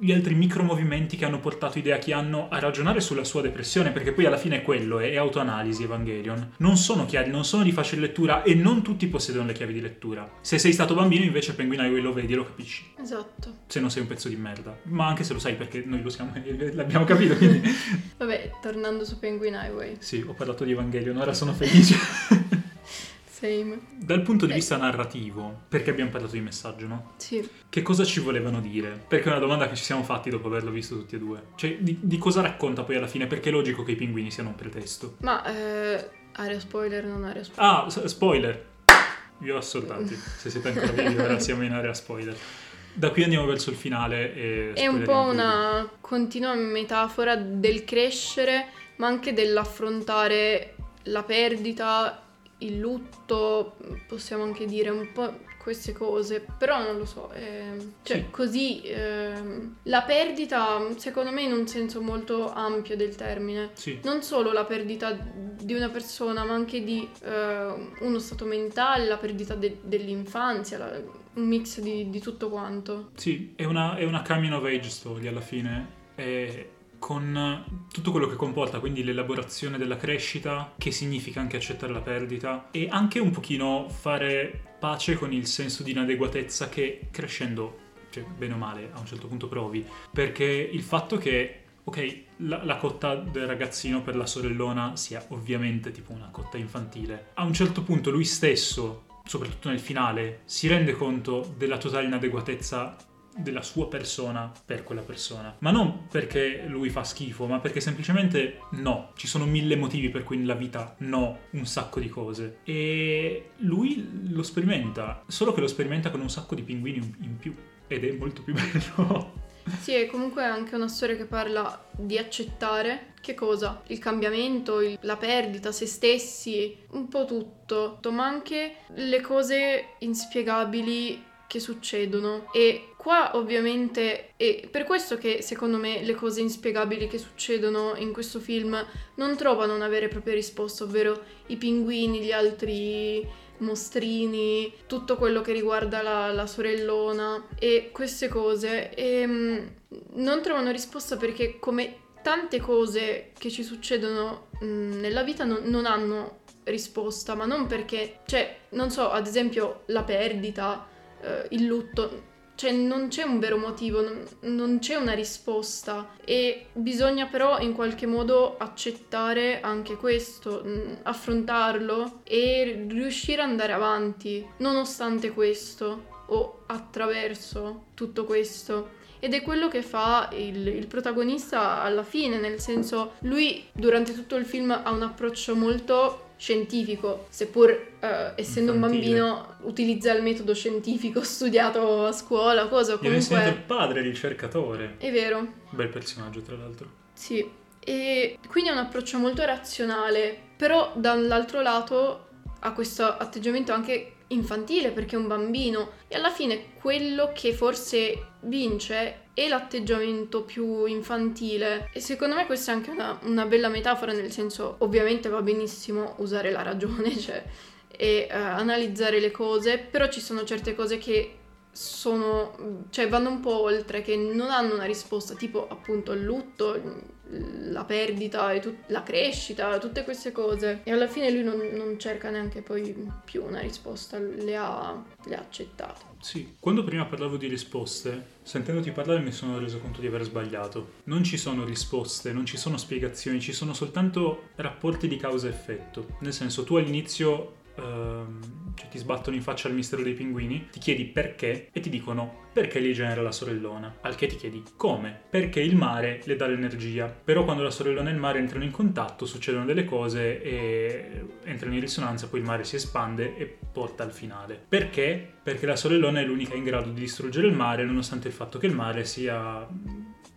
gli altri micromovimenti che hanno portato Hideaki Anno a ragionare sulla sua depressione, perché poi alla fine è quello, è, è autoanalisi Evangelion. Non sono chiari, non sono di facile lettura e non tutti possiedono le chiavi di lettura. Se sei stato bambino invece Penguin Highway lo vedi e lo capisci, Esatto. se non sei un pezzo di merda. Ma anche se lo sai perché noi lo siamo, l'abbiamo capito, quindi... Vabbè, tornando su Penguin Highway. sì, ho parlato di Evangelion, ora sono felice. Same. Dal punto di Eh. vista narrativo, perché abbiamo parlato di messaggio, no? Sì. Che cosa ci volevano dire? Perché è una domanda che ci siamo fatti dopo averlo visto tutti e due. Cioè, di, di cosa racconta poi alla fine? Perché è logico che i pinguini siano un pretesto. Ma eh, area spoiler, non area spoiler. Ah, s- spoiler! Vi ho assoltati. Se siete ancora vivi, ora siamo in area spoiler. Da qui andiamo verso il finale e... È un po' una continua metafora del crescere, ma anche dell'affrontare la perdita, il lutto, possiamo anche dire un po' queste cose, però non lo so, ehm, cioè Sì. così ehm, la perdita secondo me in un senso molto ampio del termine, Sì, non solo la perdita di una persona, ma anche di eh, uno stato mentale, la perdita de- dell'infanzia, la- un mix di, di tutto quanto. sì, è una, è una coming of age story alla fine. E con tutto quello che comporta, quindi l'elaborazione della crescita, che significa anche accettare la perdita, e anche un pochino fare pace con il senso di inadeguatezza che crescendo, cioè bene o male, a un certo punto provi. Perché il fatto che, ok, la, la cotta del ragazzino per la sorellona sia ovviamente tipo una cotta infantile, a un certo punto lui stesso, soprattutto nel finale, si rende conto della totale inadeguatezza della sua persona per quella persona. Ma non perché lui fa schifo, ma perché semplicemente no. Ci sono mille motivi per cui nella vita no un sacco di cose. E lui lo sperimenta, solo che lo sperimenta con un sacco di pinguini in- più. Ed è molto più bello. Sì, è comunque anche una storia che parla di accettare che cosa? Il cambiamento, il- la perdita, se stessi, un po' tutto, ma anche le cose inspiegabili che succedono. E qua ovviamente è per questo che secondo me le cose inspiegabili che succedono in questo film non trovano una vera e propria risposta, ovvero i pinguini, gli altri mostrini, tutto quello che riguarda la, la sorellona e queste cose ehm, non trovano risposta perché come tante cose che ci succedono mh, nella vita non, non hanno risposta, ma non perché, cioè, non so, ad esempio la perdita, eh, il lutto, cioè non c'è un vero motivo, non, non c'è una risposta e bisogna però in qualche modo accettare anche questo, mh, affrontarlo e riuscire ad andare avanti nonostante questo o attraverso tutto questo. Ed è quello che fa il, il protagonista alla fine, nel senso lui durante tutto il film ha un approccio molto scientifico, seppur eh, essendo un Infantile. bambino utilizza il metodo scientifico studiato a scuola, cosa Gli ha insegnato il comunque padre, ricercatore. è vero. Bel personaggio, tra l'altro. Sì, e quindi è un approccio molto razionale, però dall'altro lato ha questo atteggiamento anche infantile perché è un bambino. E alla fine quello che forse vince è l'atteggiamento più infantile. E secondo me questa è anche una, una bella metafora nel senso ovviamente va benissimo usare la ragione cioè, e eh, analizzare le cose però ci sono certe cose che sono, cioè vanno un po' oltre, che non hanno una risposta, tipo appunto il lutto, la perdita e tut- la crescita, tutte queste cose. E alla fine lui non, non cerca neanche poi più una risposta, le ha, le ha accettate. Sì, quando prima parlavo di risposte, sentendoti parlare mi sono reso conto di aver sbagliato. Non ci sono risposte, non ci sono spiegazioni, ci sono soltanto rapporti di causa-effetto. Nel senso, tu all'inizio ehm, cioè ti sbattono in faccia il mistero dei pinguini, ti chiedi perché e ti dicono perché gli genera la sorellona. Al che ti chiedi come? Perché il mare le dà l'energia. Però quando la sorellona e il mare entrano in contatto succedono delle cose e entrano in risonanza, poi il mare si espande e porta al finale. Perché? Perché la sorellona è l'unica in grado di distruggere il mare nonostante il fatto che il mare sia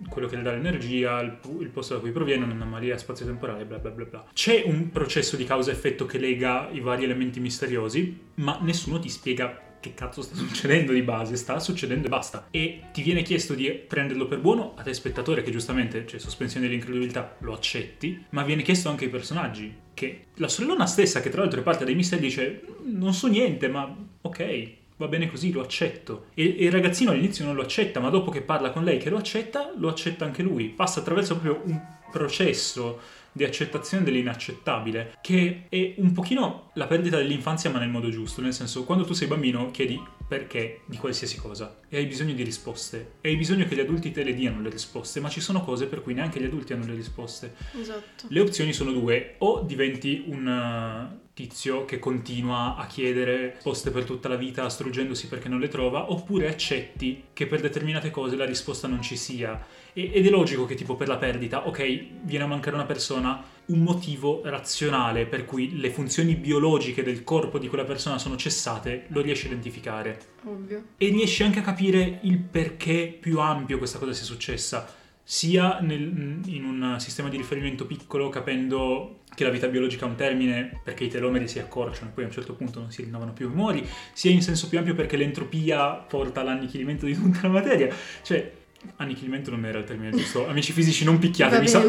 quello che le dà l'energia, il, il, posto da cui proviene, un'anomalia spazio-temporale, bla bla bla bla. C'è un processo di causa-effetto che lega i vari elementi misteriosi, ma nessuno ti spiega che cazzo sta succedendo di base, sta succedendo e basta. E ti viene chiesto di prenderlo per buono a te spettatore, che giustamente, cioè sospensione dell'incredibilità, lo accetti, ma viene chiesto anche ai personaggi, che la sorellona stessa, che tra l'altro è parte dei misteri, dice non so niente, ma ok, va bene così, lo accetto. E, e, il ragazzino all'inizio non lo accetta, ma dopo che parla con lei che lo accetta, lo accetta anche lui. Passa attraverso proprio un processo di accettazione dell'inaccettabile, che è un pochino la perdita dell'infanzia ma nel modo giusto, nel senso quando tu sei bambino chiedi perché di qualsiasi cosa e hai bisogno di risposte e hai bisogno che gli adulti te le diano le risposte, ma ci sono cose per cui neanche gli adulti hanno le risposte. Esatto. Le opzioni sono due, o diventi un uh, tizio che continua a chiedere risposte per tutta la vita struggendosi perché non le trova, oppure accetti che per determinate cose la risposta non ci sia ed è logico che tipo per la perdita, ok, viene a mancare una persona, un motivo razionale per cui le funzioni biologiche del corpo di quella persona sono cessate, lo riesci a identificare. Ovvio. E riesci anche a capire il perché più ampio questa cosa sia successa, sia nel, in un sistema di riferimento piccolo, capendo che la vita biologica ha un termine perché i telomeri si accorciano e poi a un certo punto non si rinnovano più i rumori, sia in senso più ampio perché l'entropia porta all'annichilimento di tutta la materia. Cioè, Annichilimento non era il termine giusto. Amici fisici, non picchiatemi. Sa-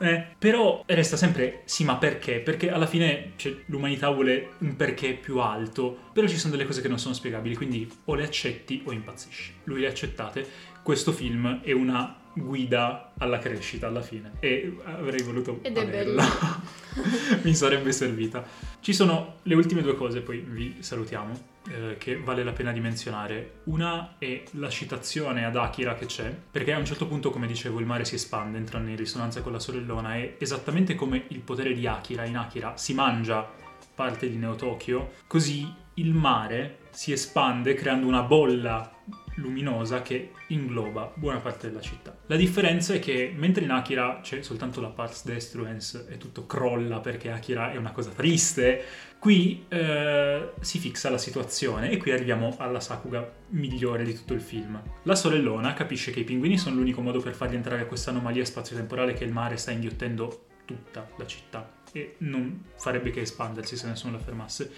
eh, però resta sempre sì, ma perché? Perché alla fine cioè, l'umanità vuole un perché più alto. Però ci sono delle cose che non sono spiegabili, quindi o le accetti o impazzisci. Lui le accettate. Questo film è una guida alla crescita alla fine e avrei voluto Ed averla. Mi sarebbe servita. Ci sono le ultime due cose, poi vi salutiamo eh, che vale la pena di menzionare. Una è la citazione ad Akira che c'è, perché a un certo punto, come dicevo, il mare si espande, entrano in risonanza con la sorellona e esattamente come il potere di Akira in Akira si mangia parte di Neo Tokyo, così il mare si espande creando una bolla luminosa che ingloba buona parte della città. La differenza è che mentre in Akira c'è soltanto la Pars Destruence e tutto crolla perché Akira è una cosa triste, qui eh, si fixa la situazione e qui arriviamo alla Sakuga migliore di tutto il film. La sorellona capisce che i pinguini sono l'unico modo per farli entrare questa anomalia spazio-temporale che il mare sta inghiottendo tutta la città e non farebbe che espandersi se nessuno la fermasse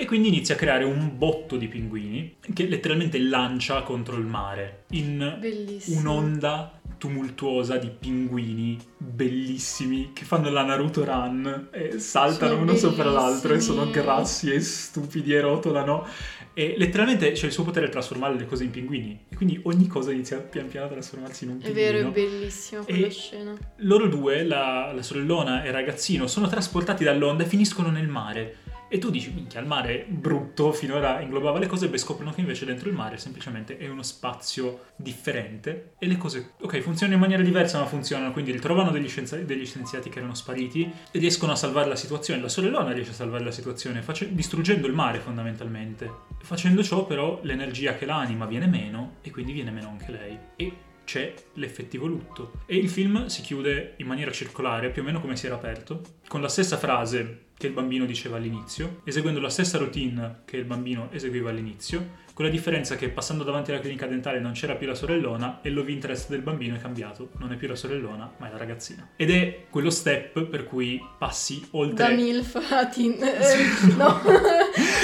e quindi inizia a creare un botto di pinguini che letteralmente lancia contro il mare in Bellissimo. un'onda tumultuosa di pinguini bellissimi che fanno la Naruto Run e saltano Sono uno sopra l'altro e bellissimi. sono grassi e stupidi e rotolano e letteralmente c'è il suo potere di trasformare le cose in pinguini e quindi ogni cosa inizia pian piano a trasformarsi in un È pinguino vero, è bellissima quella E- scena. loro due, la, la sorellona e il ragazzino, sono trasportati dall'onda e finiscono nel mare. E tu dici, minchia, il mare brutto finora inglobava le cose, beh, scoprono che invece dentro il mare semplicemente è uno spazio differente e le cose, ok, funzionano in maniera diversa, ma funzionano, quindi ritrovano degli, scienza- degli scienziati che erano spariti e riescono a salvare la situazione. La sorellona riesce a salvare la situazione, face- distruggendo il mare fondamentalmente. Facendo ciò però l'energia che l'anima viene meno e quindi viene meno anche lei. E c'è l'effettivo lutto. E il film si chiude in maniera circolare, più o meno come si era aperto, con la stessa frase che il bambino diceva all'inizio, eseguendo la stessa routine che il bambino eseguiva all'inizio, con la differenza che passando davanti alla clinica dentale non c'era più la sorellona e love interest del bambino è cambiato, non è più la sorellona, ma è la ragazzina. Ed è quello step per cui passi oltre... Da MILF a eh, Sì, no,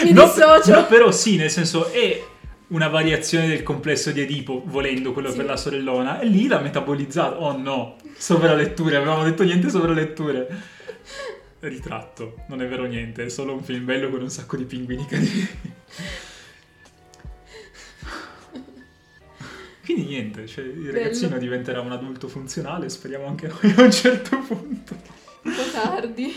mi No, dissocio. no, però sì, nel senso è una variazione del complesso di Edipo, volendo quello Sì. per la sorellona, e lì l'ha metabolizzato. Oh no, sovraletture, avevamo detto niente sovraletture ritratto, non è vero niente, è solo un film bello con un sacco di pinguini caduti. Quindi niente, cioè, il bello. ragazzino diventerà un adulto funzionale, speriamo anche noi a un certo punto. Un po' tardi.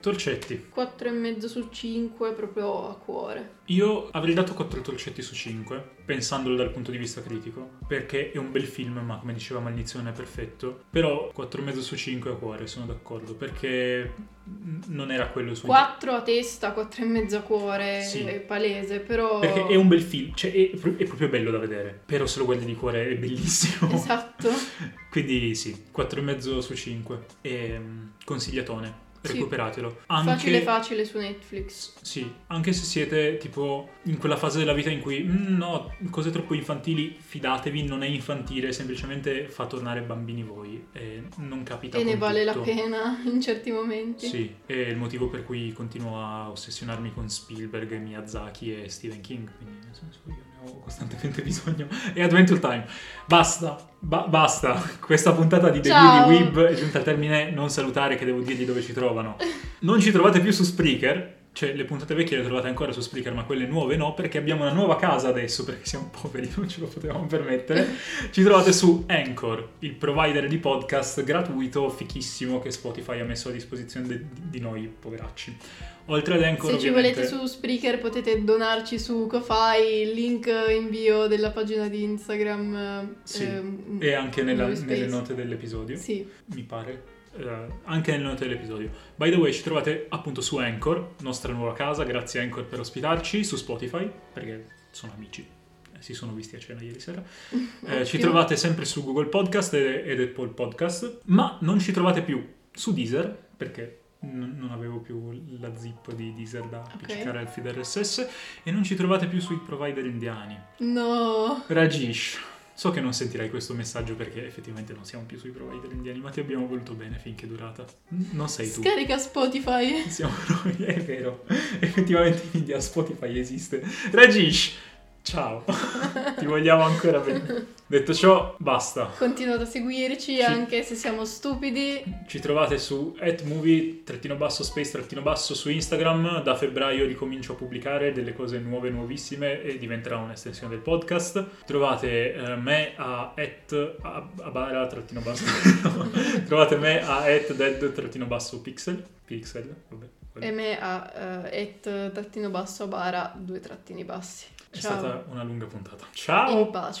Torcetti. 4,5 su 5 proprio a cuore. Io avrei dato 4 torcetti su 5, pensandolo dal punto di vista critico, perché è un bel film, ma come dicevamo all'inizio non è perfetto. Però 4,5 su 5 a cuore, sono d'accordo, perché non era quello su 4 a testa, 4,5 a cuore, Sì. è palese, però... Perché è un bel film, cioè è, è proprio bello da vedere, però se lo guardi di cuore è bellissimo. Esatto. Quindi sì, 4,5 su 5. E, mm, consigliatone, Sì. recuperatelo. Anche, Facile facile su Netflix. Sì, anche se siete tipo in quella fase della vita in cui "Mm, no, cose troppo infantili, fidatevi, non è infantile, semplicemente fa tornare bambini voi e non capita E ne vale la tutto. pena in certi momenti. Sì, è il motivo per cui continuo a ossessionarmi con Spielberg, Miyazaki e Stephen King, quindi nel senso io costantemente bisogno. E Adventure Time. Basta, ba- basta. Questa puntata di The Ciao. Beauty Weeb è giunta al termine, non salutare che devo dirgli dove ci trovano. Non ci trovate più su Spreaker, cioè le puntate vecchie le trovate ancora su Spreaker, ma quelle nuove no, perché abbiamo una nuova casa adesso, perché siamo poveri, non ce lo potevamo permettere. Ci trovate su Anchor, il provider di podcast gratuito, fichissimo, che Spotify ha messo a disposizione de- di noi, poveracci. Oltre ad Anchor, Se ci ovviamente... volete su Spreaker potete donarci su Ko-Fi, il link in bio della pagina di Instagram. Sì, ehm, E anche nella- nelle note dell'episodio, Sì, mi pare. Eh, anche nelle note dell'episodio. By the way, ci trovate appunto su Anchor, nostra nuova casa. Grazie Anchor per ospitarci, su Spotify, perché sono amici. Eh, Si sono visti a cena ieri sera. Eh, ci trovate sempre su Google Podcast ed Apple Podcast, ma non ci trovate più su Deezer, perché n- non avevo più la zip di Deezer da appiccicare al feed RSS, e non ci trovate più sui provider indiani. No. Rajesh, so che non sentirai questo messaggio perché effettivamente non siamo più sui provider indiani, ma ti abbiamo voluto bene finché è durata. Non sei tu. Scarica Spotify. Siamo noi, è vero. Effettivamente in India Spotify esiste. Rajesh, ciao. Ti vogliamo ancora bene. Detto ciò, basta. Continuate a seguirci anche se siamo stupidi. Ci trovate su @movie basso space basso su Instagram. Da febbraio ricomincio a pubblicare delle cose nuove, nuovissime e diventerà un'estensione del podcast. Trovate eh, me a at a- abara trattino basso. no. Trovate me a at dead trattino basso pixel. Pixel, vabbè. E me a eh, et trattino basso a bara due trattini bassi. È Ciao. stata una lunga puntata. In Ciao! pace.